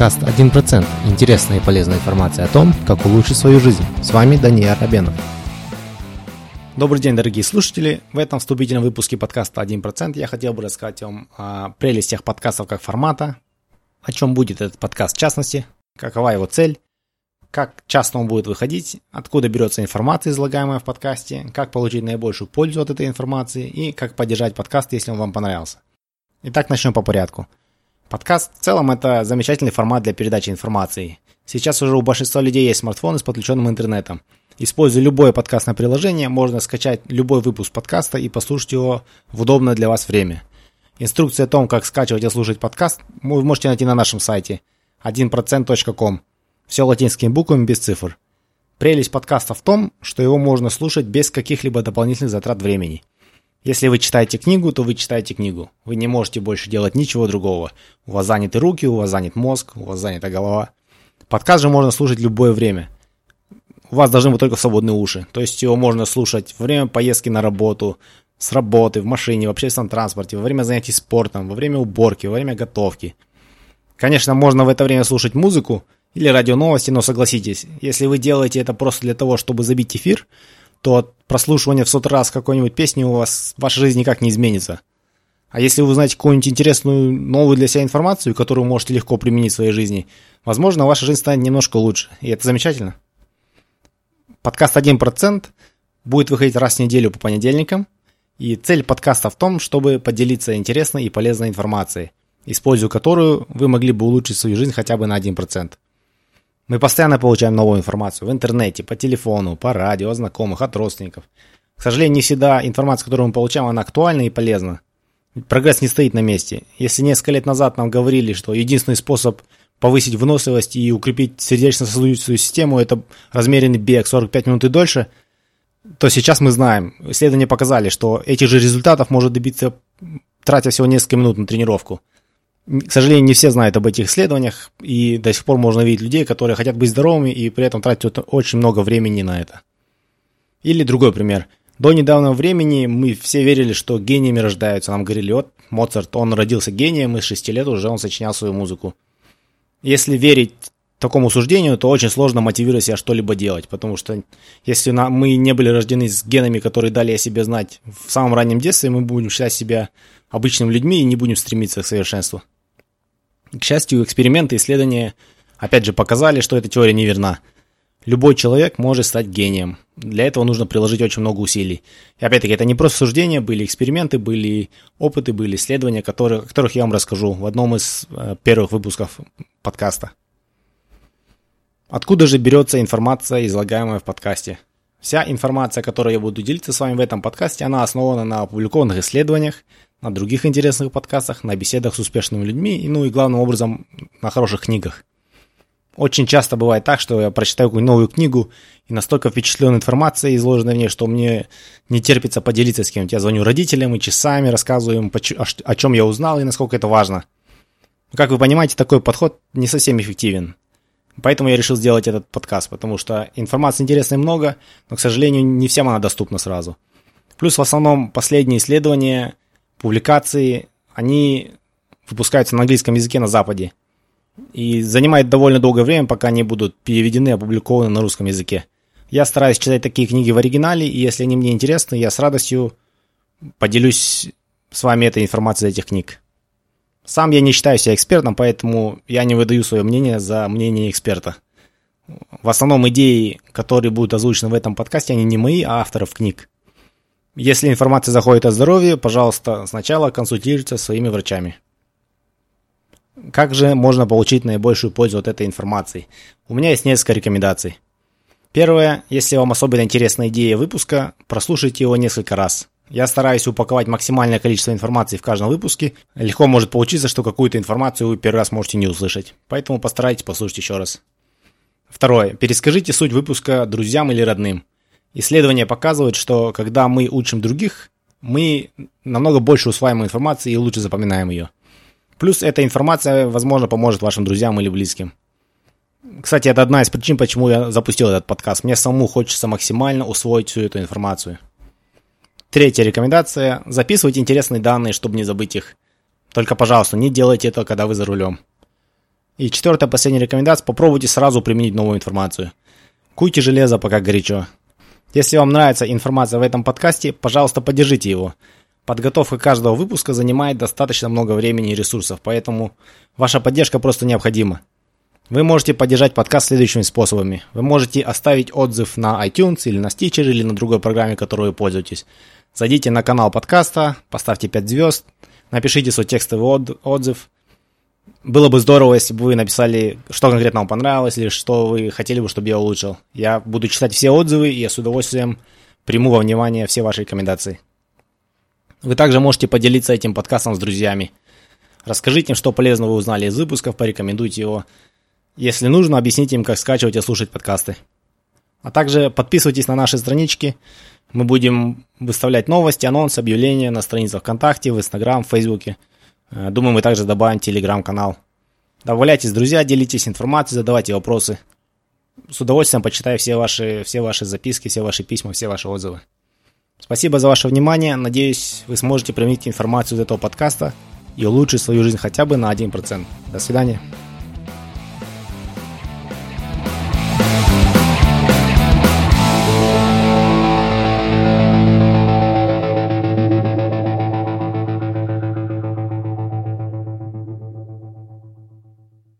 подкаст «1%» – интересная и полезная информация о том, как улучшить свою жизнь. С вами Даниил Рабенов. Добрый день, дорогие слушатели. В этом вступительном выпуске подкаста «1%» я хотел бы рассказать вам о прелестях подкастов как формата, о чем будет этот подкаст в частности, какова его цель, как часто он будет выходить, откуда берется информация, излагаемая в подкасте, как получить наибольшую пользу от этой информации и как поддержать подкаст, если он вам понравился. Итак, начнем по порядку – Подкаст в целом это замечательный формат для передачи информации. Сейчас уже у большинства людей есть смартфоны с подключенным интернетом. Используя любое подкастное приложение, можно скачать любой выпуск подкаста и послушать его в удобное для вас время. Инструкция о том, как скачивать и слушать подкаст, вы можете найти на нашем сайте 1%.com. Все латинскими буквами без цифр. Прелесть подкаста в том, что его можно слушать без каких-либо дополнительных затрат времени – если вы читаете книгу, то вы читаете книгу. Вы не можете больше делать ничего другого. У вас заняты руки, у вас занят мозг, у вас занята голова. Подкаст же можно слушать любое время. У вас должны быть только свободные уши. То есть его можно слушать во время поездки на работу, с работы, в машине, в общественном транспорте, во время занятий спортом, во время уборки, во время готовки. Конечно, можно в это время слушать музыку или радионовости, но согласитесь, если вы делаете это просто для того, чтобы забить эфир, то от прослушивания в сотый раз какой-нибудь песни у вас ваша жизнь никак не изменится. А если вы узнаете какую-нибудь интересную, новую для себя информацию, которую можете легко применить в своей жизни, возможно, ваша жизнь станет немножко лучше. И это замечательно. Подкаст «1%» будет выходить раз в неделю по понедельникам. И цель подкаста в том, чтобы поделиться интересной и полезной информацией, используя которую вы могли бы улучшить свою жизнь хотя бы на 1%. Мы постоянно получаем новую информацию в интернете, по телефону, по радио, знакомых, от родственников. К сожалению, не всегда информация, которую мы получаем, она актуальна и полезна. прогресс не стоит на месте. Если несколько лет назад нам говорили, что единственный способ повысить выносливость и укрепить сердечно-сосудистую систему – это размеренный бег 45 минут и дольше, то сейчас мы знаем, исследования показали, что этих же результатов может добиться, тратя всего несколько минут на тренировку. К сожалению, не все знают об этих исследованиях, и до сих пор можно видеть людей, которые хотят быть здоровыми и при этом тратят очень много времени на это. Или другой пример. До недавнего времени мы все верили, что гениями рождаются. Нам говорили, вот Моцарт, он родился гением, и с 6 лет уже он сочинял свою музыку. Если верить такому суждению, то очень сложно мотивировать себя что-либо делать, потому что если мы не были рождены с генами, которые дали о себе знать в самом раннем детстве, мы будем считать себя обычными людьми и не будем стремиться к совершенству. К счастью, эксперименты и исследования опять же показали, что эта теория неверна. Любой человек может стать гением. Для этого нужно приложить очень много усилий. И опять-таки, это не просто суждения, были эксперименты, были опыты, были исследования, которые, о которых я вам расскажу в одном из э, первых выпусков подкаста. Откуда же берется информация, излагаемая в подкасте? Вся информация, которой я буду делиться с вами в этом подкасте, она основана на опубликованных исследованиях, на других интересных подкастах, на беседах с успешными людьми и, ну и главным образом, на хороших книгах. Очень часто бывает так, что я прочитаю какую-нибудь новую книгу и настолько впечатлен информацией, изложенной в ней, что мне не терпится поделиться с кем-то. Я звоню родителям и часами рассказываю им, о чем я узнал и насколько это важно. Как вы понимаете, такой подход не совсем эффективен. Поэтому я решил сделать этот подкаст, потому что информации интересной много, но, к сожалению, не всем она доступна сразу. Плюс в основном последние исследования публикации, они выпускаются на английском языке на Западе. И занимает довольно долгое время, пока они будут переведены и опубликованы на русском языке. Я стараюсь читать такие книги в оригинале, и если они мне интересны, я с радостью поделюсь с вами этой информацией из этих книг. Сам я не считаю себя экспертом, поэтому я не выдаю свое мнение за мнение эксперта. В основном идеи, которые будут озвучены в этом подкасте, они не мои, а авторов книг. Если информация заходит о здоровье, пожалуйста, сначала консультируйтесь со своими врачами. Как же можно получить наибольшую пользу от этой информации? У меня есть несколько рекомендаций. Первое, если вам особенно интересна идея выпуска, прослушайте его несколько раз. Я стараюсь упаковать максимальное количество информации в каждом выпуске. Легко может получиться, что какую-то информацию вы первый раз можете не услышать. Поэтому постарайтесь послушать еще раз. Второе. Перескажите суть выпуска друзьям или родным. Исследования показывают, что когда мы учим других, мы намного больше усваиваем информации и лучше запоминаем ее. Плюс эта информация, возможно, поможет вашим друзьям или близким. Кстати, это одна из причин, почему я запустил этот подкаст. Мне самому хочется максимально усвоить всю эту информацию. Третья рекомендация. Записывайте интересные данные, чтобы не забыть их. Только, пожалуйста, не делайте это, когда вы за рулем. И четвертая, последняя рекомендация, попробуйте сразу применить новую информацию. Куйте железо, пока горячо. Если вам нравится информация в этом подкасте, пожалуйста, поддержите его. Подготовка каждого выпуска занимает достаточно много времени и ресурсов, поэтому ваша поддержка просто необходима. Вы можете поддержать подкаст следующими способами. Вы можете оставить отзыв на iTunes или на Stitcher или на другой программе, которой вы пользуетесь. Зайдите на канал подкаста, поставьте 5 звезд, напишите свой текстовый отзыв. Было бы здорово, если бы вы написали, что конкретно вам понравилось или что вы хотели бы, чтобы я улучшил. Я буду читать все отзывы и я с удовольствием приму во внимание все ваши рекомендации. Вы также можете поделиться этим подкастом с друзьями. Расскажите им, что полезного вы узнали из выпусков, порекомендуйте его. Если нужно, объясните им, как скачивать и слушать подкасты. А также подписывайтесь на наши странички. Мы будем выставлять новости, анонсы, объявления на страницах ВКонтакте, в Инстаграм, в Фейсбуке. Э, думаю, мы также добавим Телеграм-канал. Добавляйтесь, друзья, делитесь информацией, задавайте вопросы. С удовольствием почитаю все ваши, все ваши записки, все ваши письма, все ваши отзывы. Спасибо за ваше внимание. Надеюсь, вы сможете применить информацию из этого подкаста и улучшить свою жизнь хотя бы на 1%. До свидания.